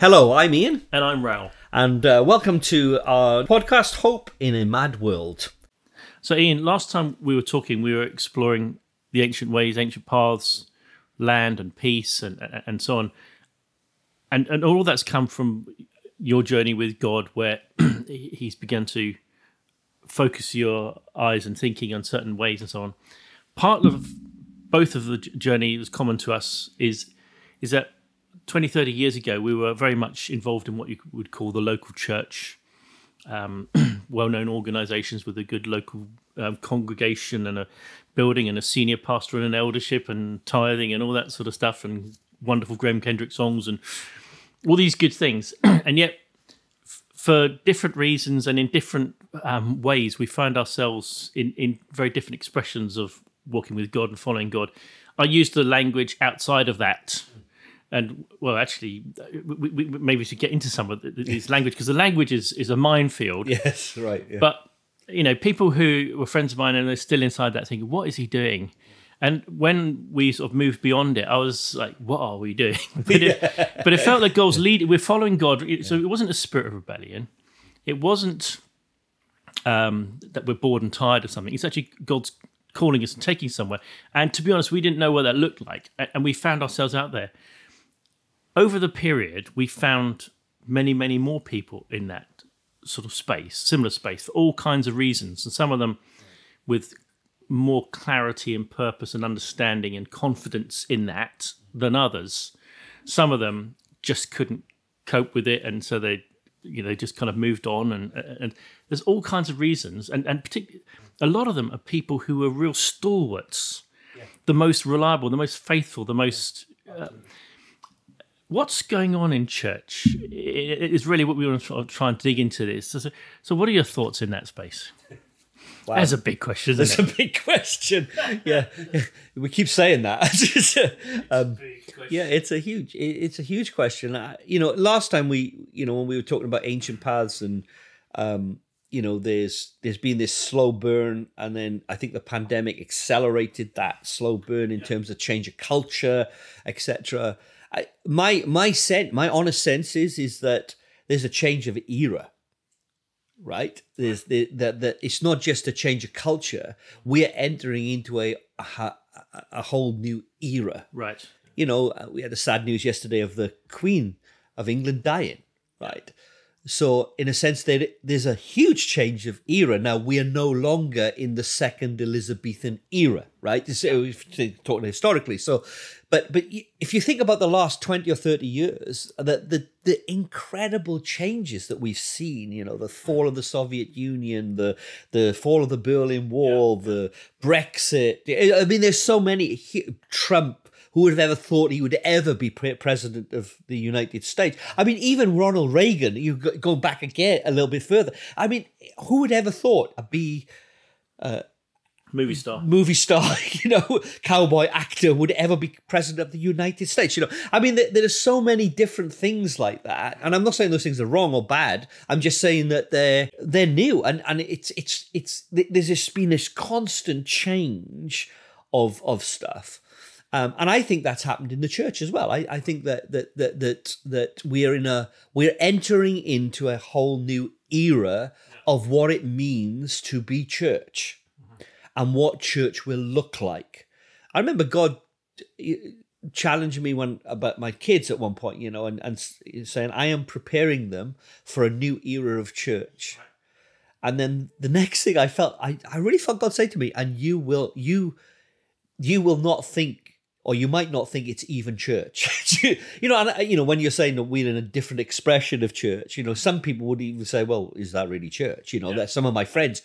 Hello, I'm Ian, And I'm Raoul. and uh, welcome to our podcast, Hope in a Mad World. So, Ian, last time we were talking, we were exploring the ancient ways, ancient paths, land and peace, and and- and so on. And and all that's come from your journey with God, where He's begun to focus your eyes and thinking on certain ways and so on. Part of both of the journey that's common to us is is that 20, 30 years ago, we were very much involved in what you would call the local church um, well-known organisations with a good local um, congregation and a building and a senior pastor and an eldership and tithing and all that sort of stuff and wonderful Graham Kendrick songs and all these good things. and yet, f- for different reasons and in different um, ways, we find ourselves in, in very different expressions of walking with God and following God. I use the language outside of that and well, actually, we, we, maybe we should get into some of th- these language because the language is is a minefield. Yes, right. Yeah. But you know, people who were friends of mine and they're still inside that thinking, "What is he doing?" And when we sort of moved beyond it, I was like, "What are we doing?" But, it, but it felt like God's lead. We're following God, so it wasn't a spirit of rebellion. It wasn't um, that we're bored and tired of something. It's actually God's calling us and taking somewhere. And to be honest, we didn't know what that looked like, and we found ourselves out there. Over the period, we found many, many more people in that sort of space, similar space, for all kinds of reasons, and some of them with more clarity and purpose and understanding and confidence in that than others. Some of them just couldn't cope with it, and so they, you know, just kind of moved on. And and there's all kinds of reasons, and and particularly a lot of them are people who are real stalwarts, the most reliable, the most faithful, the most. Uh, what's going on in church i- i- is really what we want to try- and dig into this. So, so what are your thoughts in that space? Wow. That's a big question, That's isn't a big question. Yeah, we keep saying that. um, yeah, it's a huge, it's a huge question. Uh, You know, last time we, you know, when we were talking about ancient paths and, um, you know, there's there's been this slow burn, and then I think the pandemic accelerated that slow burn in terms of change of culture, etc. I, my my sense, my honest sense is is that there's a change of era right? There's the, that that it's not just a change of culture. We're entering into a a, a, whole new era. Right. You know, uh, we had the sad news yesterday of the Queen of England dying, right? So, in a sense, there there's a huge change of era. Now we are no longer in the second Elizabethan era, right? Is talking historically. So, but but if you think about the last twenty or thirty years, the the the incredible changes that we've seen, you know, the fall of the Soviet Union, the the fall of the Berlin Wall, the Brexit. I mean, there's so many. Trump. Who would have ever thought he would ever be president of the United States? I mean, even Ronald Reagan, you go back again a little bit further. I mean, who would ever thought a be uh, Movie star. movie star, you know, cowboy actor would ever be president of the United States. You know, I mean, there, there are so many different things like that, and I'm not saying those things are wrong or bad. I'm just saying that they're they're new, and and it's it's it's there's just been this constant change of of stuff. Um, and I think that's happened in the church as well. I, I think that that that that that we're in a we're entering into a whole new era of what it means to be church and what church will look like. I remember God uh, challenging me when about my kids at one point, you know, and, and saying, I am preparing them for a new era of church. And then the next thing I felt, I, I really felt God say to me, and you will, you, you will not think, or you might not think it's even church. you know, and, uh, you know, when you're saying that we're in a different expression of church, you know, some people would even say, well, is that really church? You know, that some of my friends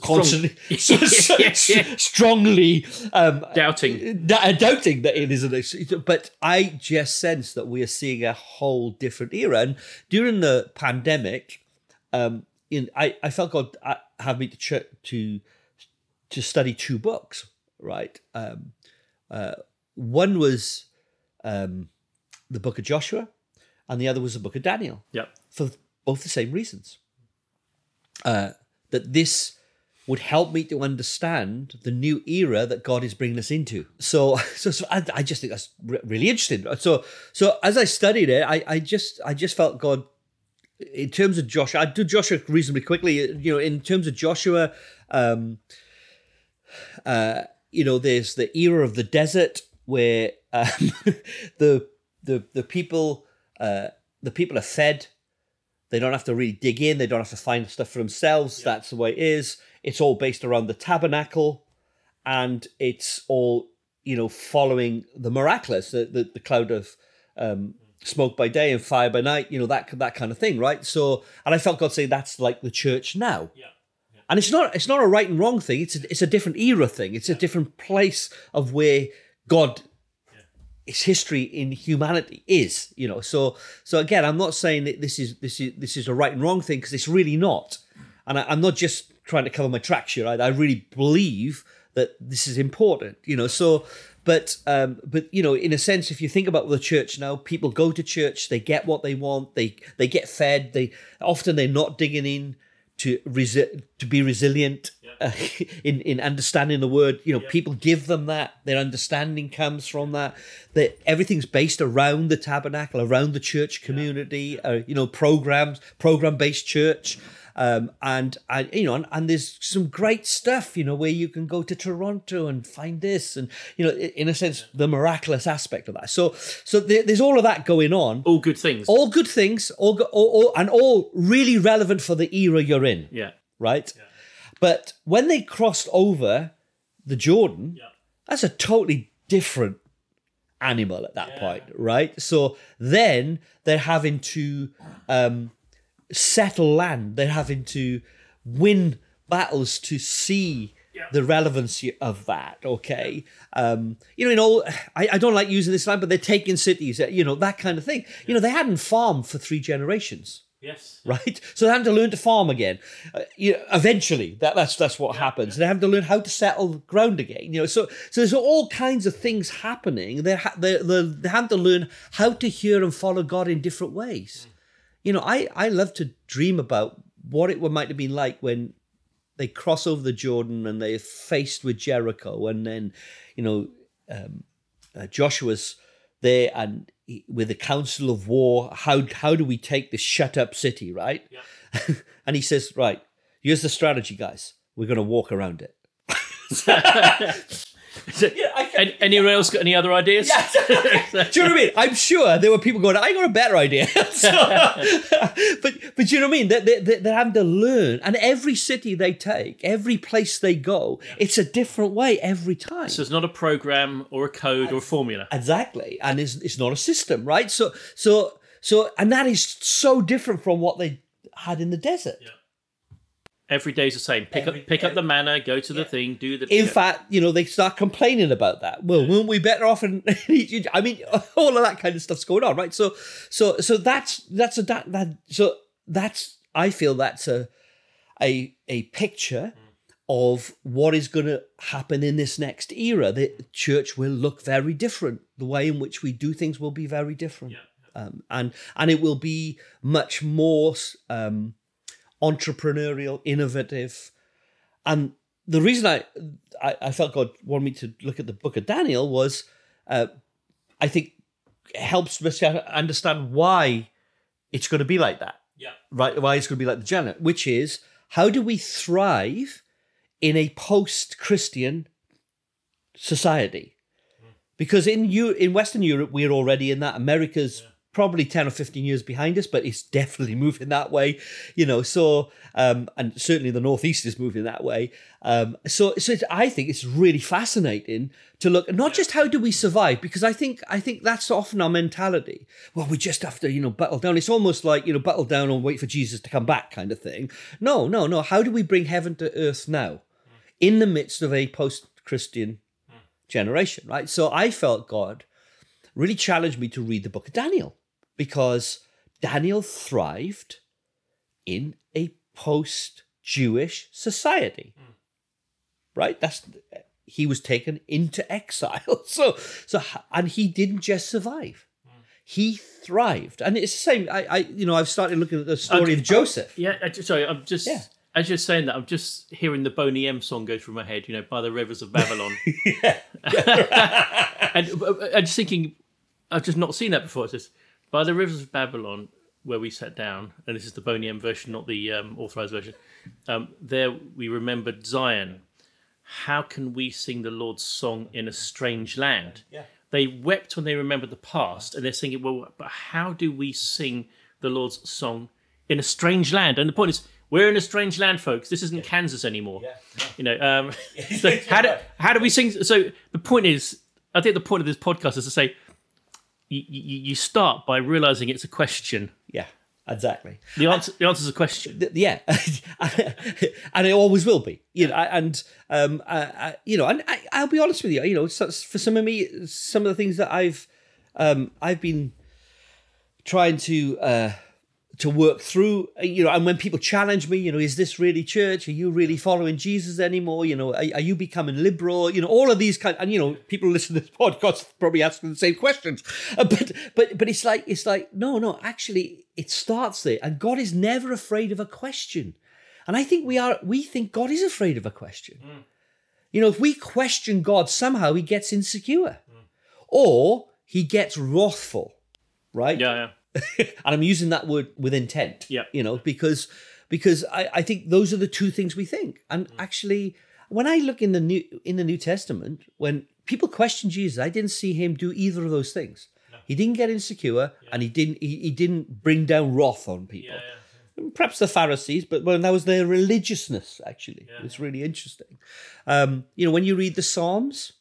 constantly strongly um, Doubting. d- uh, doubting that it is an but i just sense that we are seeing a whole different era and during the pandemic um in i i felt god uh, have me to ch- to to study two books right um uh one was um the book of joshua and the other was the book of daniel Yep. for both the same reasons. Uh, that this would help me to understand the new era that God is bringing us into. So, so, so I, I just think that's re- really interesting. So, so as I studied it, I, I just, I just felt God, in terms of Joshua, I do Joshua reasonably quickly. You know, in terms of Joshua, um, uh, you know, there's the era of the desert where um, the the the people uh, the people are fed. They don't have to really dig in. They don't have to find stuff for themselves. Yeah. That's the way it is. It's all based around the tabernacle, and it's all you know following the miraculous, the the, the cloud of um, smoke by day and fire by night. You know that that kind of thing, right? So, and I felt God say that's like the church now. Yeah. And it's not it's not a right and wrong thing. It's a, it's a different era thing. It's a different place of where God its history in humanity is you know so so again i'm not saying that this is this is this is a right and wrong thing because it's really not and I, am not just trying to cover my tracks here I, I really believe that this is important you know so but um but you know in a sense if you think about the church now people go to church they get what they want they they get fed they often they're not digging in to resi- to be resilient uh, in in understanding the word. You know, people give them that. Their understanding comes from that. That everything's based around the tabernacle, around the church community. Uh, you know, programs, program based church. Um, and and you know, and, and, there's some great stuff, you know, where you can go to Toronto and find this, and you know, in a sense, the miraculous aspect of that. So, so there, there's all of that going on. All good things. All good things. All, all, all and all really relevant for the era you're in. Yeah. Right. Yeah. But when they crossed over the Jordan, yeah. that's a totally different animal at that yeah. point, right? So then they're having to um, settle land. They're having to win battles to see yeah. the relevancy of that. Okay, um, you know, in all, I, I don't like using this line, but they're taking cities, you know, that kind of thing. Yeah. You know, they hadn't farmed for three generations. Yes. Right. So they have to learn to farm again. Uh, you know, eventually, that, that's that's what yeah, happens. Yeah. They have to learn how to settle ground again. You know, so so there's all kinds of things happening. They ha- they they have to learn how to hear and follow God in different ways. You know, I I love to dream about what it might have been like when they cross over the Jordan and they're faced with Jericho, and then you know um, uh, Joshua's there and with the council of war how how do we take this shut up city right? Yeah. and he says right here's the strategy guys. We're going to walk around it yeah, can, anyone else got any other ideas? Yeah. Do you know what I mean? I'm sure there were people going, I got a better idea. so, but but you know what I mean? They, they, they're having to learn. And every city they take, every place they go, yeah. it's a different way every time. So it's not a program or a code and, or a formula. Exactly. And it's, it's not a system, right? So so so and that is so different from what they had in the desert. Yeah. Every day's the same. Pick every, up, pick up the manna, go to the thing, do the. In fact, you know they start complaining about that. Well, weren't we better off? And I mean, all of that kind of stuff's going on, right? So, so, so that's that's a that, that so that's I feel that's a a a picture of what is going to happen in this next era. The church will look very different. The way in which we do things will be very different, yeah. um, and and it will be much more. Um, entrepreneurial, innovative. And the reason I, I, I felt God wanted me to look at the book of Daniel was uh, I think it helps us understand why it's going to be like that. Yeah. Right. Why it's going to be like the Janet, which is how do we thrive in a post-Christian society? Mm. Because in you in Western Europe, we're already in that. America's yeah probably 10 or 15 years behind us, but it's definitely moving that way, you know. So, um, and certainly the Northeast is moving that way. Um, so, so I think it's really fascinating to look not just how do we survive, because I think I think that's often our mentality. Well, we just have to, you know, battle down. It's almost like you know, battle down and wait for Jesus to come back, kind of thing. No, no, no. How do we bring heaven to earth now, in the midst of a post-Christian generation, right? So I felt God really challenged me to read the book of Daniel because Daniel thrived in a post Jewish society. Mm. Right? That's he was taken into exile. So so and he didn't just survive. Mm. He thrived. And it's the same I, I you know I've started looking at the story of Joseph. Yeah, sorry, I'm just yeah. as you're saying that, I'm just hearing the Boney M song go through my head. You know, by the rivers of Babylon. and I'm just thinking, I've just not seen that before. It's says, by the rivers of Babylon, where we sat down, and this is the Boney M version, not the um, authorized version. Um, there we remembered Zion. How can we sing the Lord's song in a strange land? Yeah. They wept when they remembered the past, and they're singing, well, but how do we sing the Lord's song in a strange land? And the point is, we're in a strange land, folks. This isn't Kansas anymore. You know, um, so how do how do we sing? So the point is, I think the point of this podcast is to say, you, you, start by realizing it's a question. Yeah, exactly. The answer the answer is a question. Th- yeah, and it always will be. You know, and um, I, I, you know, and I, I'll be honest with you. You know, for some of me, some of the things that I've um, I've been trying to uh, to work through. uh, You know, and when people challenge me, you know, is this really church? Are you really following Jesus anymore? You know, are, are you becoming liberal? You know, all of these kind. And you know, people listen to this podcast probably asking the same questions. Uh, but but but it's like it's like no no actually it starts there, and God is never afraid of a question. And I think we are we think God is afraid of a question. You know, if we question God, somehow he gets insecure. Or he gets wrathful, right? Yeah, yeah. and I'm using that word with intent. Yeah. You know, because because I, I think those are the two things we think. And actually, when I look in the new in the New Testament, when people question Jesus, I didn't see him do either of those things. He didn't get insecure and he didn't he, he didn't bring down wrath on people. Perhaps the Pharisees, but well, that was their religiousness, actually. It's really interesting. Um, you know, when you read the Psalms,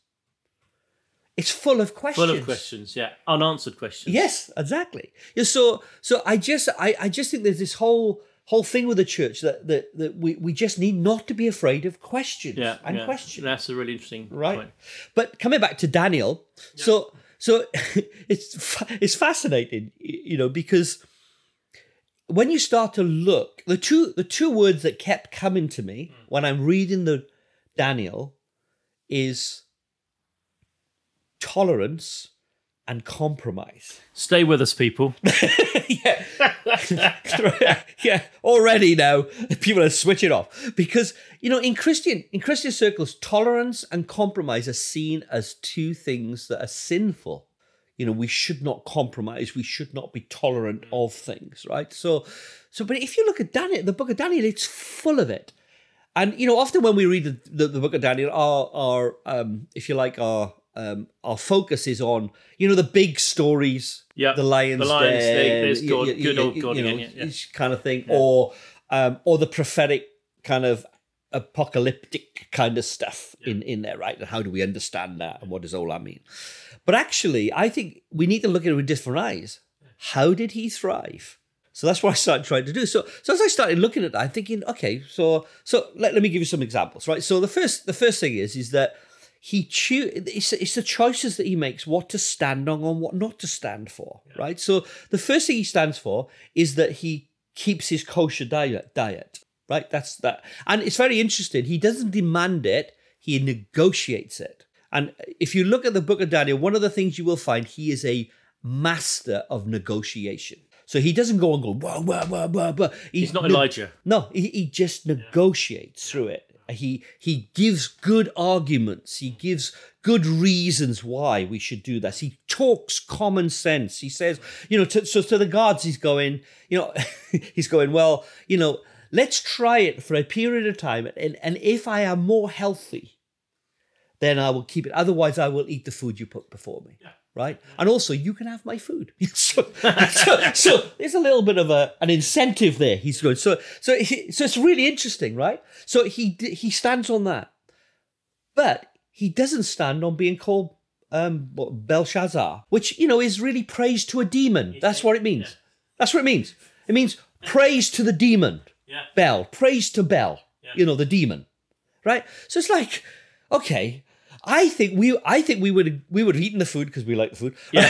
it's full of questions. Full of questions, yeah. Unanswered questions. Yes, exactly. Yeah, so so I just I, I just think there's this whole whole thing with the church that that, that we, we just need not to be afraid of questions Yeah. and yeah. questions. That's a really interesting Right. point. But coming back to Daniel, so so it's it's fascinating, you know, because when you start to look, the two the two words that kept coming to me hmm. when I'm reading the Daniel is tolerance and compromise. Stay with us, people. yeah. yeah. Already now, people are switching off because you know in Christian in Christian circles, tolerance and compromise are seen as two things that are sinful. You know, we should not compromise. We should not be tolerant of things, right? So, so, but if you look at Daniel, the book of Daniel, it's full of it. And you know, often when we read the, the, the book of Daniel, our our um, if you like, our um, our focus is on you know the big stories, Yeah, the lions, the lions, den, there's God- y- good y- old God you know, again, yeah, yeah. kind of thing, or um, or the prophetic kind of apocalyptic kind of stuff in in there, right? And how do we understand that, and what does all that mean? But actually, I think we need to look at it with different eyes. How did he thrive? So that's what I started trying to do. So, so as I started looking at that, I'm thinking, okay, so so let, let me give you some examples, right? So the first the first thing is is that he choose it's, it's the choices that he makes, what to stand on and what not to stand for, right? So the first thing he stands for is that he keeps his kosher diet diet, right? That's that, and it's very interesting. He doesn't demand it; he negotiates it. And if you look at the book of Daniel, one of the things you will find he is a master of negotiation. So he doesn't go and go, blah, blah, blah, blah, blah. He- He's not no- Elijah. No, he, he just negotiates through it. He he gives good arguments. He gives good reasons why we should do this. He talks common sense. He says, you know, to, so to the guards, he's going, you know, he's going, well, you know, let's try it for a period of time, and and if I am more healthy, then I will keep it. Otherwise, I will eat the food you put before me. Right, and also you can have my food. so, so, so there's a little bit of a an incentive there. He's going. So, so, he, so it's really interesting, right? So he he stands on that, but he doesn't stand on being called um Belshazzar, which you know is really praise to a demon. That's what it means. That's what it means. It means praise to the demon. Yeah. Bell, praise to Bell. You know the demon, right? So it's like, okay, I think we, I think we would, we would have eaten the food because we like the food, yeah.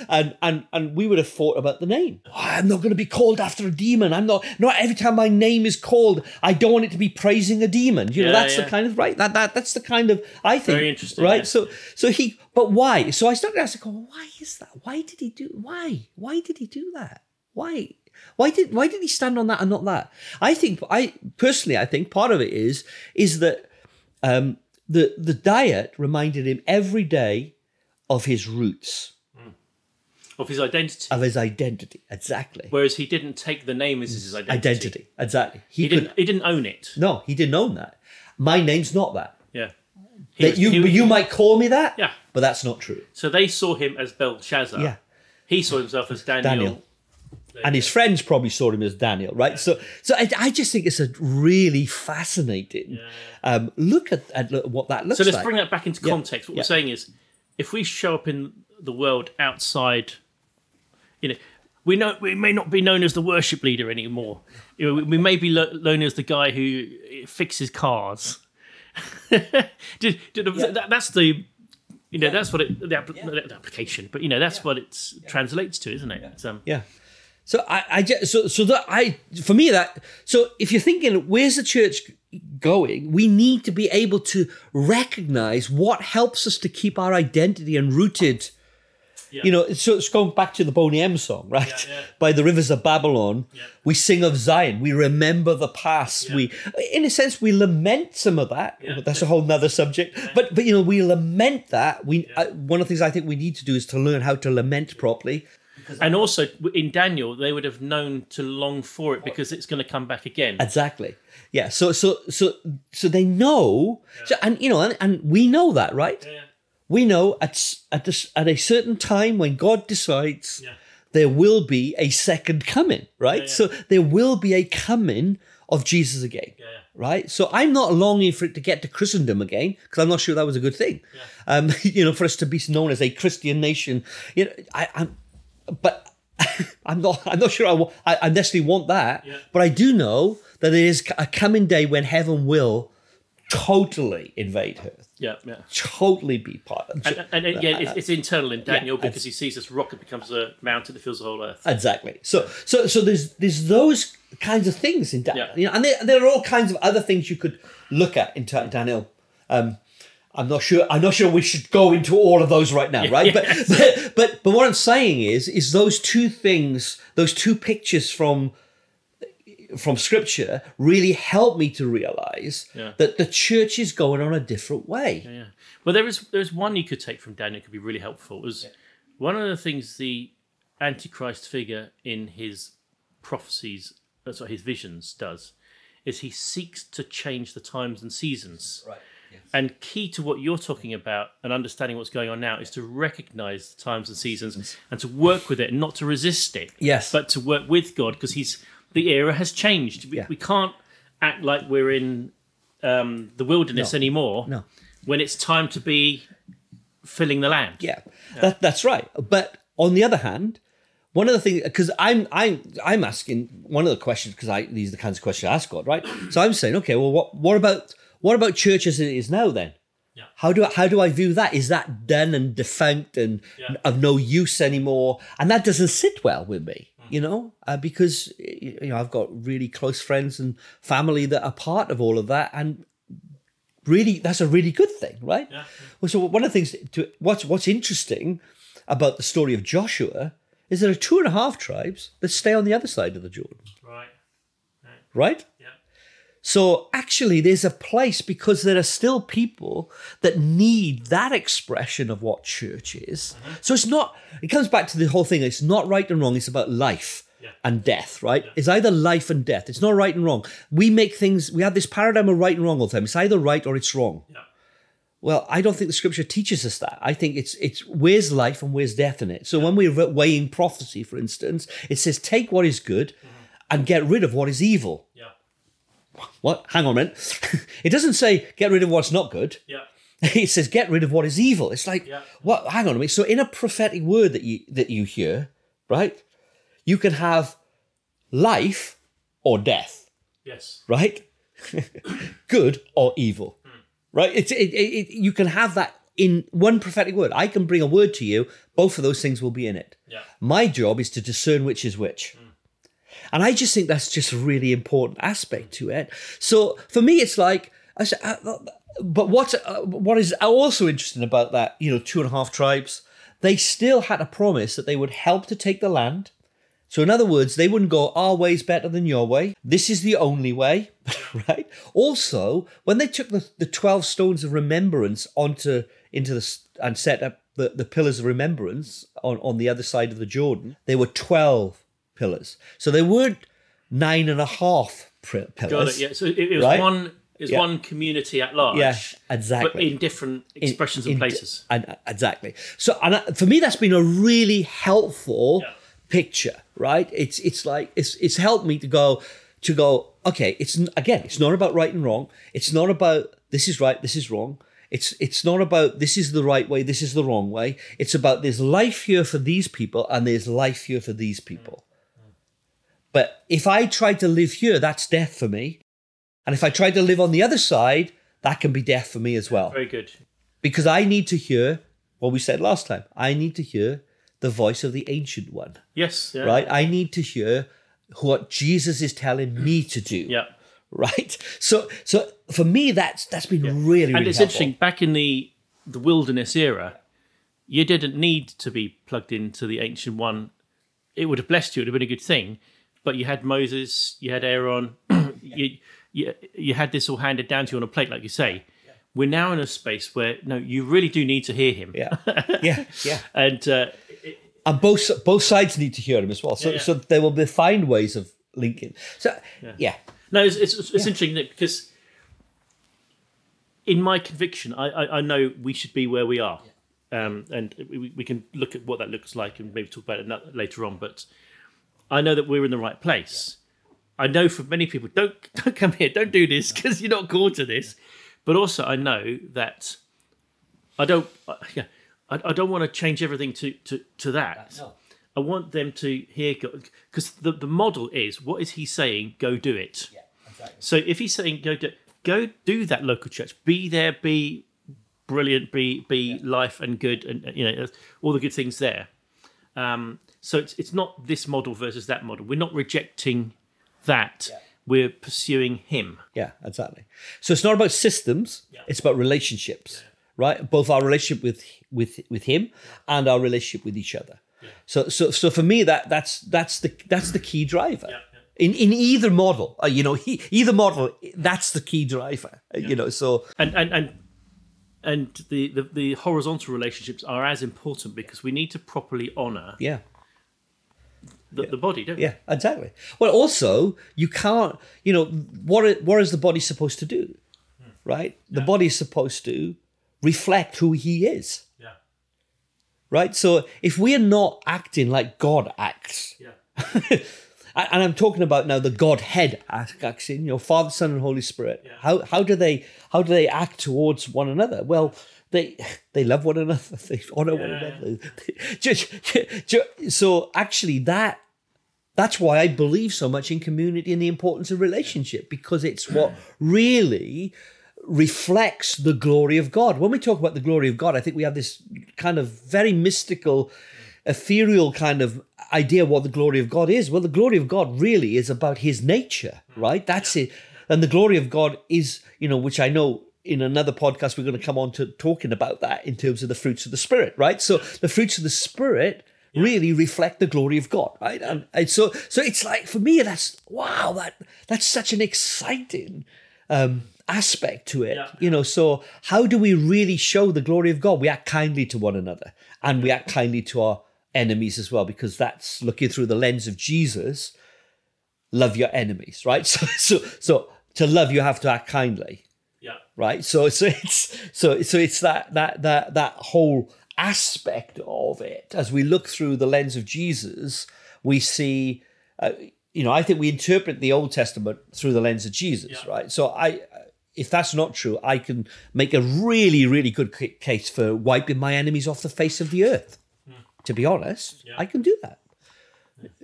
and and and we would have thought about the name. Oh, I'm not going to be called after a demon. I'm not. Not every time my name is called, I don't want it to be praising a demon. You know, Yeah, that's yeah. the kind of right. That that that's the kind of I think. Very interesting, right? So so he, but why? So I started asking, well, why is that? Why did he do? Why? Why did he do that? Why? Why did why did he stand on that and not that? I think I personally I think part of it is is that um, the the diet reminded him every day of his roots, Of his identity. of his identity. Exactly. Whereas he didn't take the name as his identity. Identity. Exactly. He, He could didn't. He didn't own it. no, he didn't own that. My name's not that. Yeah. He That was- you was- you might call me that. Yeah. But that's not true. So they saw him as Belshazzar. Yeah. He saw himself as Daniel. Daniel. And his friends probably saw him as Daniel, right? So, so I, I just think it's a really fascinating um, look at, at lo- what that looks like. So let's like. bring that back into context. What Yeah. we're saying is, if we show up in the world outside, you know, we know we may not be known as the worship leader anymore. You know, we, may be lo- known as the guy who fixes cars. Did- did- that- that's the, you know, that's what it the, app- the application. But you know, that's what it translates to, isn't it? Um, yeah. So I, I just so so that I for me that so if you're thinking where's the church going, we need to be able to recognize what helps us to keep our identity and rooted. You know, so it's going back to the Boney M song, right? Yeah, yeah. By the rivers of Babylon, we sing of Zion. We remember the past. We, in a sense, we lament some of that. Yeah. That's a whole nother subject. But but you know, we lament that. We uh, one of the things I think we need to do is to learn how to lament properly. And also in Daniel, they would have known to long for it because it's going to come back again. Exactly. Yeah. So so so so they know. So, and you know, and, and we know that, right? Yeah. We know at at this, at a certain time when God decides Yeah. there will be a second coming, right? yeah. So there will be a coming of Jesus again. yeah. Right, so I'm not longing for it to get to Christendom again because I'm not sure that was a good thing. Um, you know, for us to be known as a Christian nation, you know, I, I'm, but I'm not. I'm not sure I, I, I necessarily want that. Yeah. But I do know that there is a coming day when heaven will totally invade Earth, Yeah, yeah. totally be part of. And, and, and, yeah, it's, it's internal in Daniel Yeah, because he sees this rocket becomes a mountain that fills the whole earth. Exactly. So so so there's there's those kinds of things in Daniel, Yeah. you know, and there, there are all kinds of other things you could look at in Daniel. Um, I'm not sure. I'm not sure we should go into all of those right now, right? But, but but but what I'm saying is is those two things, those two pictures from from Scripture, really help me to realize Yeah. that the church is going on a different way. Yeah. Well, there is there's one you could take from Daniel could be really helpful. It was one of the things the Antichrist figure in his prophecies, uh, that's what his visions does, is he seeks to change the times and seasons. Right. And key to what you're talking about and understanding what's going on now is to recognize the times and seasons and to work with it, and not to resist it. Yes. But to work with God because he's the era has changed. We, Yeah. we can't act like we're in um, the wilderness No. anymore No. when it's time to be filling the land. Yeah, That, that's right. But on the other hand, one of the things because I'm I'm I'm asking one of the questions because I these are the kinds of questions I ask God, right? So I'm saying, okay, well, what what about what about church as it is now then? Yeah. How do I, how do I view that? Is that done and defunct and Yeah. of no use anymore? And that doesn't sit well with me, you know, uh, because you know I've got really close friends and family that are part of all of that, and really that's a really good thing, right? Yeah. Well, so one of the things to what's what's interesting about the story of Joshua is there are two and a half tribes that stay on the other side of the Jordan, Right. right? Yeah. So actually, there's a place because there are still people that need that expression of what church is. Mm-hmm. So it's not. It comes back to the whole thing. It's not right and wrong. It's about life Yeah. and death. Right? It's either life and death. It's not right and wrong. We make things. We have this paradigm of right and wrong all the time. It's either right or it's wrong. Yeah. Well, I don't think the scripture teaches us that. I think it's it's where's life and where's death in it. So when we're weighing prophecy, for instance, it says take what is good mm-hmm. and get rid of what is evil. What? Hang on a minute. it doesn't say get rid of what's not good. Yeah. It says get rid of what is evil. It's like Yeah. what? Hang on a minute. So in a prophetic word that you that you hear, right? You can have life or death, Yes. right? good or evil, hmm. right? It's it, it, it, you can have that in one prophetic word. I can bring a word to you. Both of those things will be in it. Yeah. My job is to discern which is which. Hmm. And I just think that's just a really important aspect to it. So for me, it's like, I said, uh, but what's, uh, what is also interesting about that, you know, two and a half tribes, they still had a promise that they would help to take the land. So, in other words, they wouldn't go, our way's better than your way. This is the only way, right? Also, when they took the, the 12 stones of remembrance onto into the and set up the, the pillars of remembrance on, on the other side of the Jordan, there were 12 pillars. So they weren't nine and a half pillars. Got it. Yeah. So it, it was Right? one. It was Yeah. one community at large. Yeah, exactly. But in different expressions in- and places. And uh, exactly. So, and I- for me, that's been a really helpful Yeah. picture, right? It's it's like it's it's helped me to go to go. Okay, it's again, it's not about right and wrong. It's not about this is right, this is wrong. It's it's not about this is the right way, this is the wrong way. It's about there's life here for these people and there's life here for these people. But if I try to live here, that's death for me. And if I try to live on the other side, that can be death for me as well Very good. because I need to hear what we said last time. I need to hear the voice of the ancient one, Yes. Yeah. right? I need to hear what Jesus is telling me to do, Yeah. right? So, so for me, that's that's been really, really and it's helpful. interesting. Back in the the wilderness era, you didn't need to be plugged into the ancient one. It would have blessed you. It would have been a good thing. But you had Moses, you had Aaron, you, you you had this all handed down to you on a plate, like you say. We're now in a space where no, you really do need to hear him. Yeah, yeah, yeah. And uh, And both both sides need to hear him as well. So, Yeah, yeah. so they will be find ways of linking. So, yeah, No, it's, it's, it's interesting Nick, because in my conviction, I, I, I know we should be where we are. Um, and we, we can look at what that looks like and maybe talk about it later on. But I know that we're in the right place. I know for many people, don't don't come here, don't do this because you're not called to this. But also, I know that I don't. I- Yeah, I, I don't want to change everything to to to that. No. I want them to hear because the the model is what is he saying? Go do it. exactly. So if he's saying go do go do that local church, be there, be brilliant, be be life and good, and uh, you know all the good things there. Um, so it's it's not this model versus that model. We're not rejecting that. We're pursuing him. Yeah, exactly. So it's not about systems; it's about relationships, right? Both our relationship with with with him and our relationship with each other. So, so, so for me, that that's that's the that's the key driver. In in either model, uh, you know, he, either model, that's the key driver. uh, You know, so and and and and the, the the horizontal relationships are as important because we need to properly honor yeah, the, the body, don't we? yeah, exactly. Well, also, you can't, you know, what i- what is the body supposed to do, hmm. right? The body is supposed to reflect who he is. Yeah. right? So if we're not acting like God acts, Yeah. and I'm talking about now the Godhead act- acts you know, Father, Son, and Holy Spirit. Yeah. How how do they how do they act towards one another? Well, they they love one another. They honor one another. Just- so actually, that that's why I believe so much in community and the importance of relationship because it's what really reflects the glory of God. When we talk about the glory of God, I think we have this kind of very mystical, ethereal kind of idea what the glory of God is. Well, the glory of God really is about his nature, right? That's it. And the glory of God is, you know, which I know in another podcast we're going to come on to talking about that in terms of the fruits of the spirit, right? So the fruits of the spirit really reflect the glory of God, right? And, and so so it's like for me that's wow, that that's such an exciting um aspect to it. Yeah. You know, so how do we really show the glory of God? We act kindly to one another and we act kindly to our enemies as well, because that's looking through the lens of Jesus. Love your enemies, right? So so so to love you have to act kindly Yeah. right? So so it's so so it's that that that that whole aspect of it. As we look through the lens of jesus we see uh, you know i think we interpret the old testament through the lens of jesus Yeah. right? So i if that's not true i can make a really really good case for wiping my enemies off the face of the earth. To be honest Yeah. i can do that.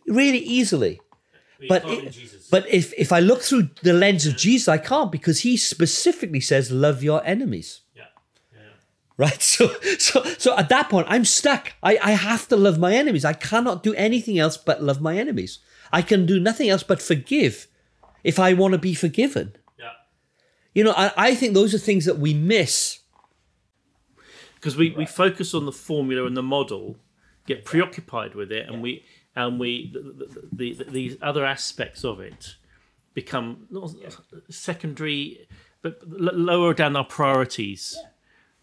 Really easily but it- Jesus. but if if I look through the lens of Jesus, I can't because he specifically says, "Love your enemies." yeah. Yeah. Right. So so so at that point, I'm stuck. I I have to love my enemies. I cannot do anything else but love my enemies. I can do nothing else but forgive, if I want to be forgiven. Yeah. You know, I, I think those are things that we miss. because we, we focus on the formula and the model, get preoccupied with it, and we and we the, the, the, these other aspects of it become not secondary, but l- lower down our priorities,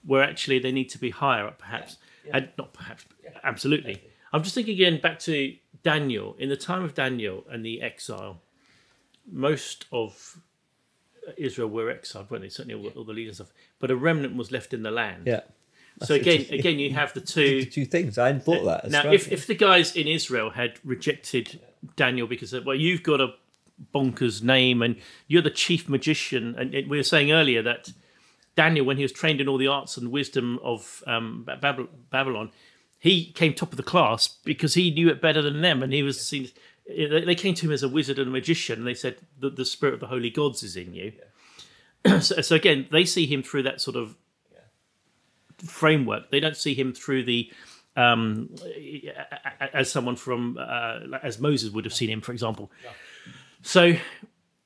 where actually they need to be higher up, perhaps, and not perhaps, absolutely. I'm just thinking again back to Daniel in the time of Daniel and the exile. Most of Israel were exiled, weren't they? Certainly all, all the leaders of, but a remnant was left in the land. Yeah. So again, again, you have the two. Two things. I hadn't thought that. Now, right. if, if the guys in Israel had rejected Daniel because of, well, you've got a bonkers name and you're the chief magician, and it- we were saying earlier that Daniel, when he was trained in all the arts and wisdom of um, Babylon, he came top of the class because he knew it better than them, and he was seen. They they came to him as a wizard and a magician, and they said the, the spirit of the holy gods is in you. so, so again, they see him through that sort of framework. They don't see him through the um, as someone from uh, as Moses would have seen him, for example. So,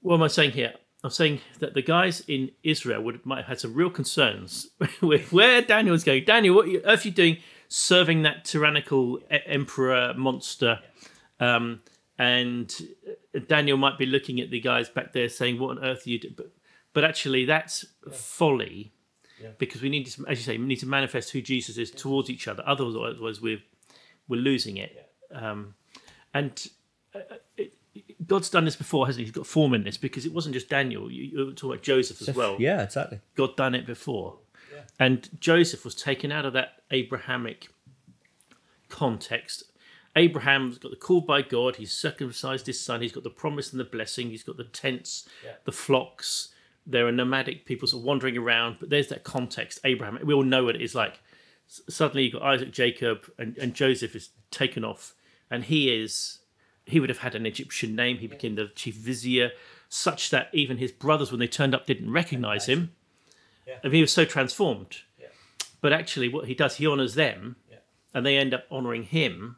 what am I saying here? I'm saying that the guys in Israel would might have had some real concerns with where Daniel was going. Daniel, what on earth are you doing, serving that tyrannical emperor monster? Um, and Daniel might be looking at the guys back there, saying, "What on earth are you doing?" But, but actually, that's folly because we need to, as you say, we need to manifest who Jesus is towards each other. Otherwise, we're we're losing it. Um, and uh, it, God's done this before, hasn't He? He's got form in this because it wasn't just Daniel. You, you were talking about Joseph as well. yeah, exactly. God done it before, and Joseph was taken out of that Abrahamic context. Abraham's got the call by God. He's circumcised his son. He's got the promise and the blessing. He's got the tents, the flocks. There are nomadic people sort of wandering around, but there's that context. Abraham, we all know what it is like. S- Suddenly, you've got Isaac, Jacob, and, and Joseph is taken off, and he is. He would have had an Egyptian name. He became the chief vizier, such that even his brothers, when they turned up, didn't recognize him. I mean, he was so transformed. But actually, what he does, he honors them, and they end up honoring him,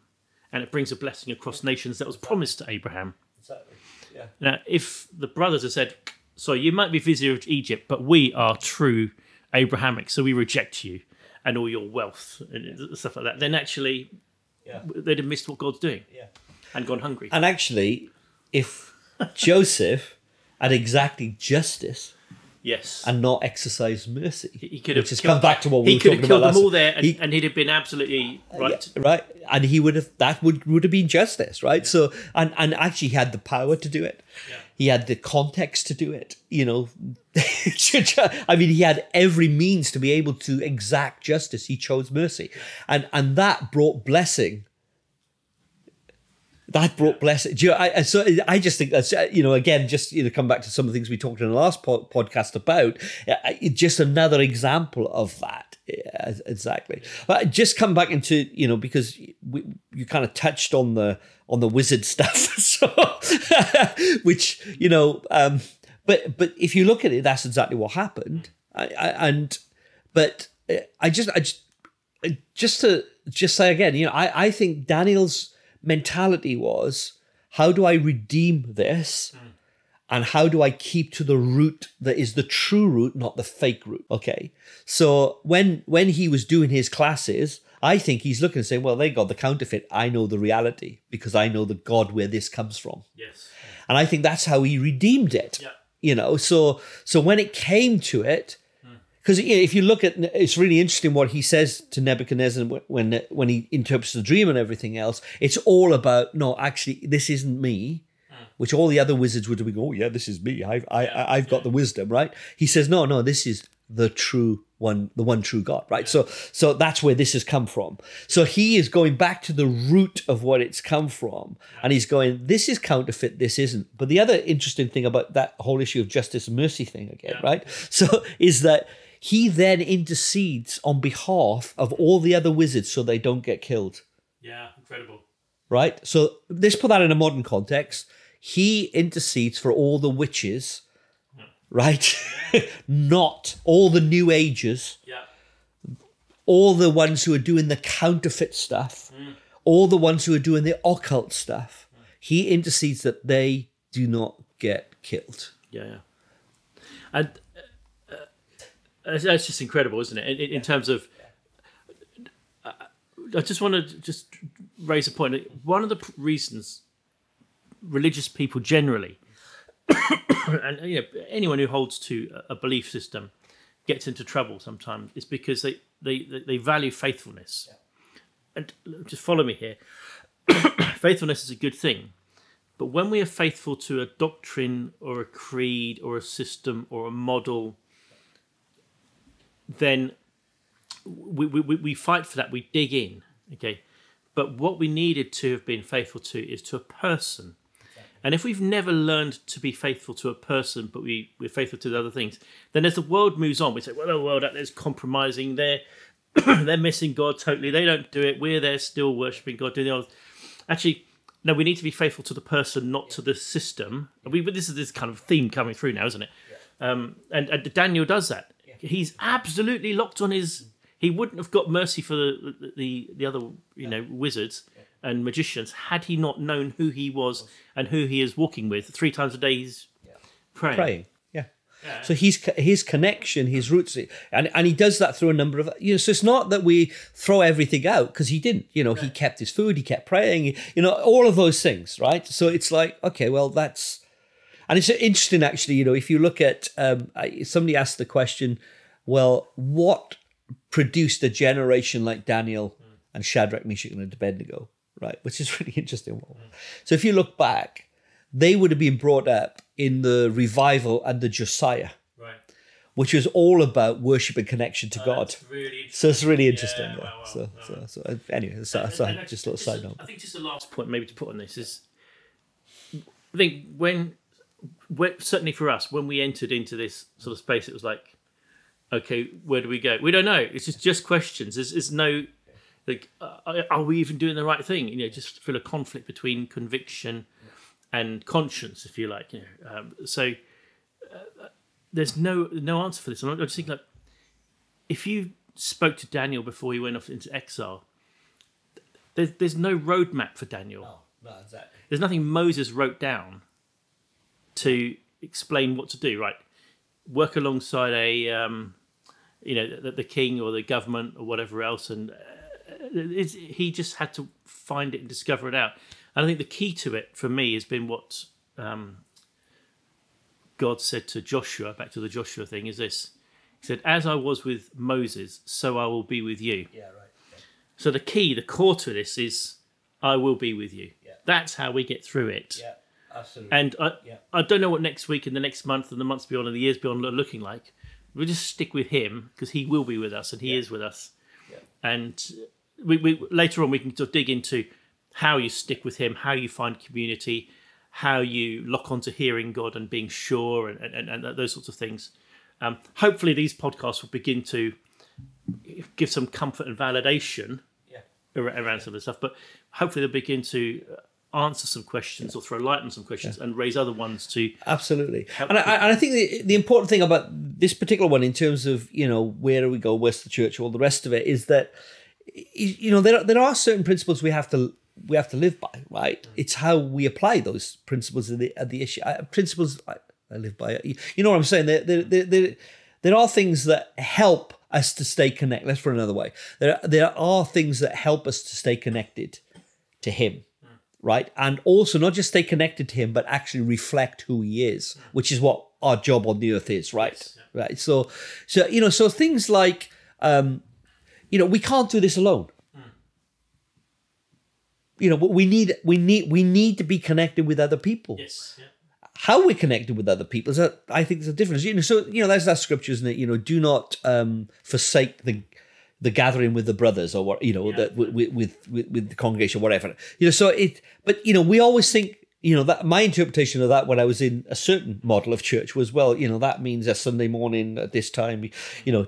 and it brings a blessing across nations that was promised to Abraham. Exactly. Yeah. Now, if the brothers had said, "So you might be vizier of Egypt, but we are true Abrahamic, so we reject you and all your wealth and stuff like that," then actually Yeah. they'd have missed what God's doing Yeah. and gone hungry. And actually, if Joseph had exacted justice yes, and not exercised mercy, he could have which has come back to what we he were could talking have killed about them all there, and, He- and he'd have been absolutely uh, right. Yeah, right. And he would have that would would have been justice right? So and and actually he had the power to do it he had the context to do it you know i mean he had every means to be able to exact justice he chose mercy and and that brought blessing that brought blessing. You know, I, so I just think that's you know again just you know come back to some of the things we talked in the last po- podcast about. Just another example of that. Yeah, exactly. But just come back into you know because we, you kind of touched on the on the wizard stuff, so which you know. Um, but but if you look at it, that's exactly what happened. I, I, and but uh, I just I just just to just say again, you know, I, I think Daniel's mentality was how do I redeem this? And how do I keep to the root that is the true root, not the fake root? Okay. So when when he was doing his classes, I think he's looking and saying, Well, they got the counterfeit. I know the reality because I know the God where this comes from. Yes. And I think that's how he redeemed it. Yeah. You know, so so when it came to it, hmm. because if you look at, it's really interesting what he says to Nebuchadnezzar when when he interprets the dream and everything else. It's all about no, actually, this isn't me. Hmm. Which all the other wizards would be, oh yeah, this is me. I've I, I, I've got the wisdom, right? He says, no, no, this is the true one, the one true God, right? So so that's where this has come from. So he is going back to the root of what it's come from, and he's going, this is counterfeit, this isn't. But the other interesting thing about that whole issue of justice and mercy thing again, right? So is that he then intercedes on behalf of all the other wizards so they don't get killed, Yeah. Incredible. right? So let's put that in a modern context. He intercedes for all the witches, right? Not all the new ages, Yeah. all the ones who are doing the counterfeit stuff, all the ones who are doing the occult stuff. He intercedes that they do not get killed. Yeah, yeah. And uh, uh, that's just incredible, isn't it? In, in terms of uh, I just want to just raise a point. One of the reasons religious people generally, and you know, anyone who holds to a belief system, gets into trouble sometimes is because they they they- value faithfulness. And just follow me here. faithfulness is a good thing, but when we are faithful to a doctrine or a creed or a system or a model, then we, we we fight for that. We dig in, okay. But what we needed to have been faithful to is to a person. And if we've never learned to be faithful to a person, but we, we're faithful to the other things, then as the world moves on, we say, well, the world out there's compromising. They're, they're missing God totally. They don't do it. We're there still worshipping God, doing the other. Actually, no, we need to be faithful to the person, not to the system. And We, but this is this kind of theme coming through now, isn't it? Um, and, and Daniel does that. He's absolutely locked on his. He wouldn't have got mercy for the the, the, the other you know wizards and magicians had he not known who he was and who he is walking with. Three times a day he's praying. praying. Yeah. So his his connection, his roots, and and he does that through a number of you know. So it's not that we throw everything out because he didn't. You know, he kept his food, he kept praying. You know, all of those things, right? So it's like okay, well, that's and it's interesting actually. You know, if you look at um, somebody asked the question, well, what produced a generation like Daniel and Shadrach, Meshach, and Abednego, right? Which is really interesting. So if you look back, they would have been brought up in the revival and the Josiah, Right. which was all about worship and connection to God. Really So it's really interesting. Yeah, Yeah, wow, wow, so, wow. so, so uh, anyway, so, so And- and just a little side note. I think just the last point maybe to put on this is, I think when, when certainly for us when we entered into this sort of space, it was like, okay, where do we go? We don't know. It's just just questions. There's, there's no like, uh, are we even doing the right thing? You know, just feel a conflict between conviction and conscience, if you like. You know, um, so uh, there's no no answer for this. And I just think like, if you spoke to Daniel before he went off into exile, there's there's no roadmap for Daniel. No, exactly. There's nothing Moses wrote down to explain what to do. Right, work alongside a um, you know the, the king or the government or whatever else, and uh, he just had to find it and discover it out. And I think the key to it for me has been what um, God said to Joshua. Back to the Joshua thing is this. He said, "As I was with Moses, so I will be with you." Yeah, right. So the key, the core to this is, I will be with you. Yeah. That's how we get through it. Yeah, absolutely. And I, Yeah. I don't know what next week and the next month and the months beyond and the years beyond are looking like. We'll just stick with him because he will be with us and he is with us. Yeah. And we, we later on we can sort of dig into how you stick with him, how you find community, how you lock onto hearing God and being sure and, and, and those sorts of things. Um, hopefully these podcasts will begin to give some comfort and validation yeah. around some of the stuff, but hopefully they'll begin to uh, answer some questions or throw light on some questions and raise other ones to Absolutely, and I, and I think the, the important thing about this particular one, in terms of you know where do we go, where's the church, all the rest of it, is that you know there there are certain principles we have to we have to live by, right? It's how we apply those principles at the, at the issue. Uh, principles I, I live by. You know what I'm saying? There, there, there, there, are things that help us to stay connected. Let's put it another way. There, there are things that help us to stay connected to Him right? And also not just stay connected to him, but actually reflect who he is, which is what our job on the earth is, right? Right. So, so you know, so things like, um, you know, we can't do this alone. You know, we need we need we need to be connected with other people. yes, yeah. How we're connected with other people is a, I think there's a difference. You know, so you know, there's that scripture, isn't it? You know, do not um, forsake the the gathering with the brothers or what you know Yeah. the, with, with with with the congregation whatever you know so it but you know we always think you know that my interpretation of that when i was in a certain model of church was well you know that means a sunday morning at this time you know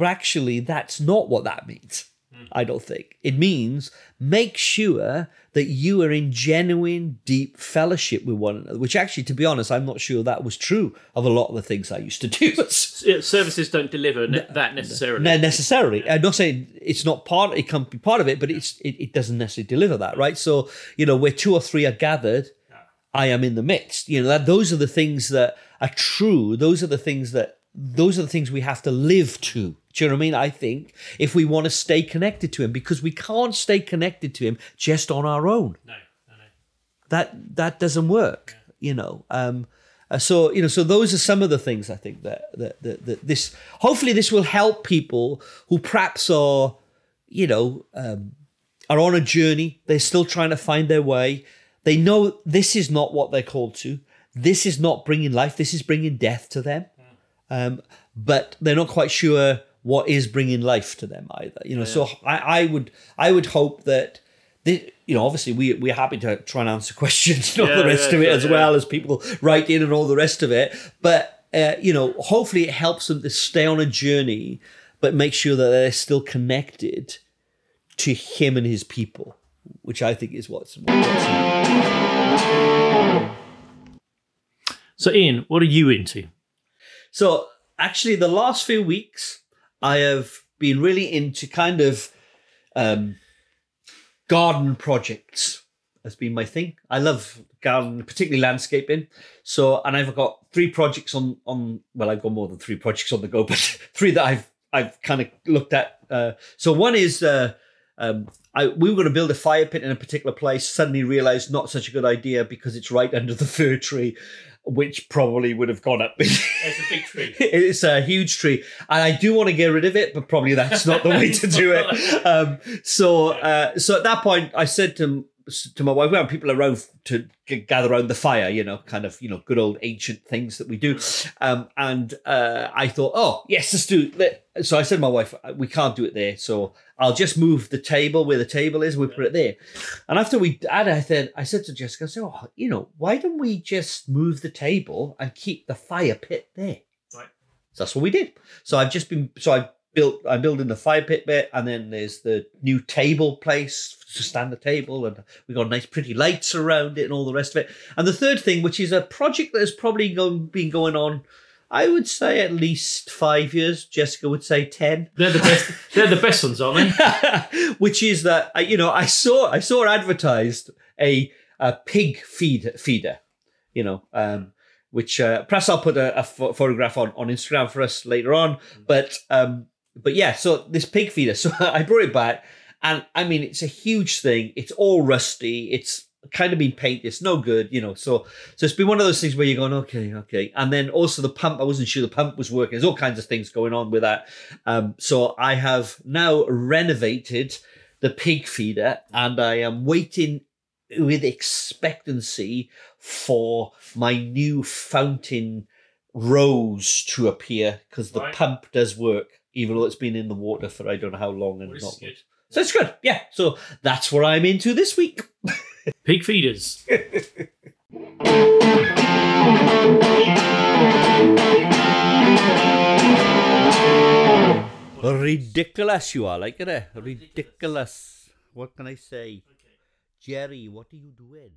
but actually that's not what that means i don't think it means make sure that you are in genuine deep fellowship with one another which actually to be honest i'm not sure that was true of a lot of the things i used to do Yeah, Services don't deliver ne- that necessarily. no, necessarily. I'm not saying it's not part. It can't be part of it, but it's it, it doesn't necessarily deliver that, right? So you know, where two or three are gathered, I am in the midst. You know, that those are the things that are true. Those are the things that those are the things we have to live to. Do you know what I mean? I think if we want to stay connected to him, because we can't stay connected to him just on our own. No, no, no. That that doesn't work. You know. Um, uh, so you know, so those are some of the things I think that that, that that this. Hopefully, this will help people who perhaps are, you know, um, are on a journey. They're still trying to find their way. They know this is not what they're called to. This is not bringing life. This is bringing death to them. Um, but they're not quite sure what is bringing life to them either. You know, so I, I would I would hope that. This, you know, obviously, we we're happy to try and answer questions and all Yeah, the rest yeah, of it yeah, as yeah. well as people write in and all the rest of it. But uh, you know, hopefully, it helps them to stay on a journey, but make sure that they're still connected to him and his people, which I think is what's. what's So, Ian, what are you into? So actually, the last few weeks, I have been really into kind of um, garden projects. Has been my thing. I love garden, particularly landscaping. So, and I've got three projects on on. Well, I've got more than three projects on the go, but three that I've I've kind of looked at. Uh, so one is. Uh, um, I, we were going to build a fire pit in a particular place. Suddenly realised not such a good idea because it's right under the fir tree, which probably would have gone up. It's a big tree. it's a huge tree, and I do want to get rid of it, but probably that's not the way to do it. Um, so, uh, so at that point, I said to to my wife, "We have people around to g- gather around the fire, you know, kind of, you know, good old ancient things that we do." Um, and uh, I thought, "Oh, yes, let's do." It. So I said to my wife, "We can't do it there, so I'll just move the table where the table is. We put it there." And after we had, I said, I said to Jessica, I said, "Oh, you know, why don't we just move the table and keep the fire pit there?" Right. So that's what we did. So I've just been so I built I'm building the fire pit bit, and then there's the new table place to stand the table, and we've got nice pretty lights around it and all the rest of it. And the third thing, which is a project that has probably going, been going on, I would say at least five years. Jessica would say ten. They're the best. They're the best ones, aren't they? which is that you know I saw I saw advertised a a pig feed feeder, you know, um, which uh, perhaps I'll put a, a pho- photograph on on Instagram for us later on. But um, but yeah, so this pig feeder. So I brought it back, and I mean it's a huge thing. It's all rusty. It's kind of been painted. It's no good, you know. So so it's been one of those things where you're going, okay, okay. And then also the pump. I wasn't sure the pump was working. There's all kinds of things going on with that. Um, so I have now renovated the pig feeder, and I am waiting with expectancy for my new fountain rose to appear because the Right. pump does work, even though it's been in the water for I don't know how long and Which not. is good. So it's good, yeah. So that's what I'm into this week. Pig feeders. Ridiculous, you are like it. eh? Ridiculous. What can I say? Jerry, what are you doing?